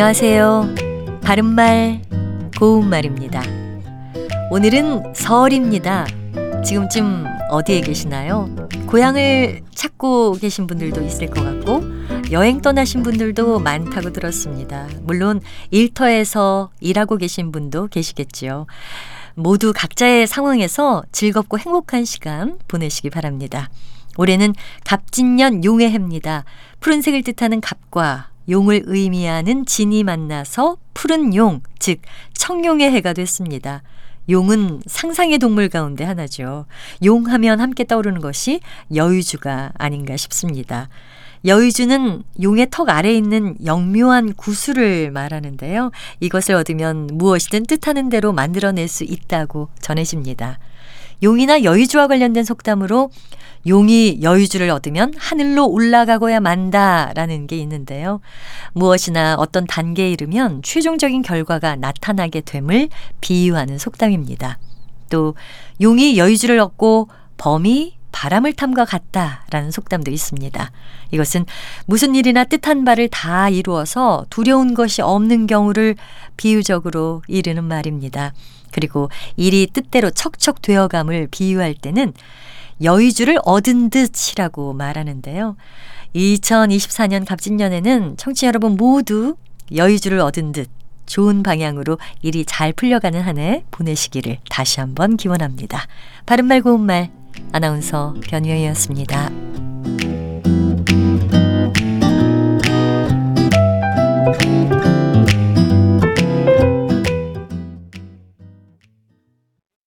안녕하세요. 바른말, 고운말입니다. 오늘은 설입니다. 지금쯤 어디에 계시나요? 고향을 찾고 계신 분들도 있을 것 같고, 여행 떠나신 분들도 많다고 들었습니다. 물론 일터에서 일하고 계신 분도 계시겠지요. 모두 각자의 상황에서 즐겁고 행복한 시간 보내시기 바랍니다. 올해는 갑진년 용의 해입니다. 푸른색을 뜻하는 갑과 용을 의미하는 진이 만나서 푸른 용, 즉 청룡의 해가 됐습니다. 용은 상상의 동물 가운데 하나죠. 용 하면 함께 떠오르는 것이 여의주가 아닌가 싶습니다. 여의주는 용의 턱 아래에 있는 영묘한 구슬을 말하는데요. 이것을 얻으면 무엇이든 뜻하는 대로 만들어낼 수 있다고 전해집니다. 용이나 여의주와 관련된 속담으로 용이 여의주를 얻으면 하늘로 올라가고야 만다라는 게 있는데요. 무엇이나 어떤 단계에 이르면 최종적인 결과가 나타나게 됨을 비유하는 속담입니다. 또 용이 여의주를 얻고 범이 바람을 탐과 같다라는 속담도 있습니다. 이것은 무슨 일이나 뜻한 바를 다 이루어서 두려운 것이 없는 경우를 비유적으로 이르는 말입니다. 그리고 일이 뜻대로 척척 되어감을 비유할 때는 여의주를 얻은 듯이라고 말하는데요. 2024년 갑진년에는 청취 여러분 모두 여의주를 얻은 듯 좋은 방향으로 일이 잘 풀려가는 한 해 보내시기를 다시 한번 기원합니다. 바른말 고운말 아나운서 변희영이었습니다.